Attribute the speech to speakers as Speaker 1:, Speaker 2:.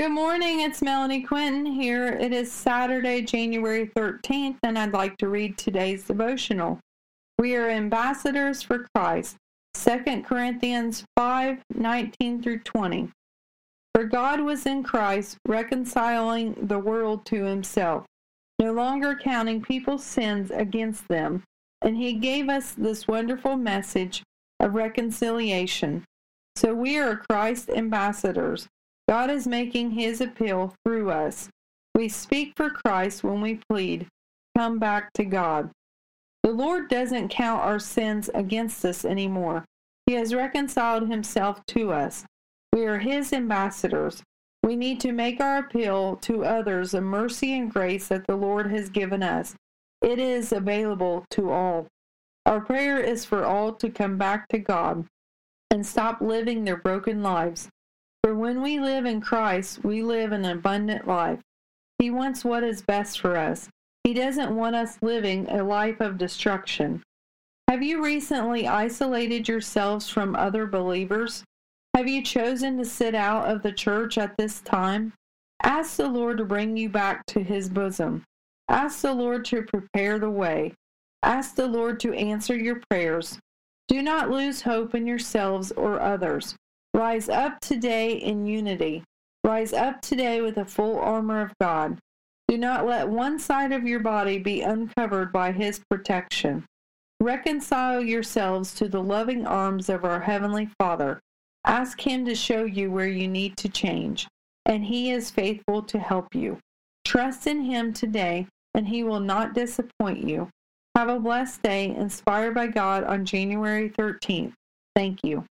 Speaker 1: Good morning, it's Melanie Quinton here. It is Saturday, January 13th, and I'd like to read today's devotional. We are ambassadors for Christ. 2 Corinthians 5 19 through 20. For God was in Christ, reconciling the world to himself, no longer counting people's sins against them, and he gave us this wonderful message of reconciliation. So we are Christ's ambassadors God is making his appeal through us. We speak for Christ when we plead, Come back to God. The Lord doesn't count our sins against us anymore. He has reconciled himself to us. We are his ambassadors. We need to make our appeal to others the mercy and grace that the Lord has given us. It is available to all. Our prayer is for all to come back to God and stop living their broken lives. For when we live in Christ, we live an abundant life. He wants what is best for us. He doesn't want us living a life of destruction. Have you recently isolated yourselves from other believers? Have you chosen to sit out of the church at this time? Ask the Lord to bring you back to his bosom. Ask the Lord to prepare the way. Ask the Lord to answer your prayers. Do not lose hope in yourselves or others. Rise up today in unity. Rise up today with the full armor of God. Do not let one side of your body be uncovered by his protection. Reconcile yourselves to the loving arms of our Heavenly Father. Ask him to show you where you need to change, and he is faithful to help you. Trust in him today, and he will not disappoint you. Have a blessed day inspired by God on January 13th. Thank you.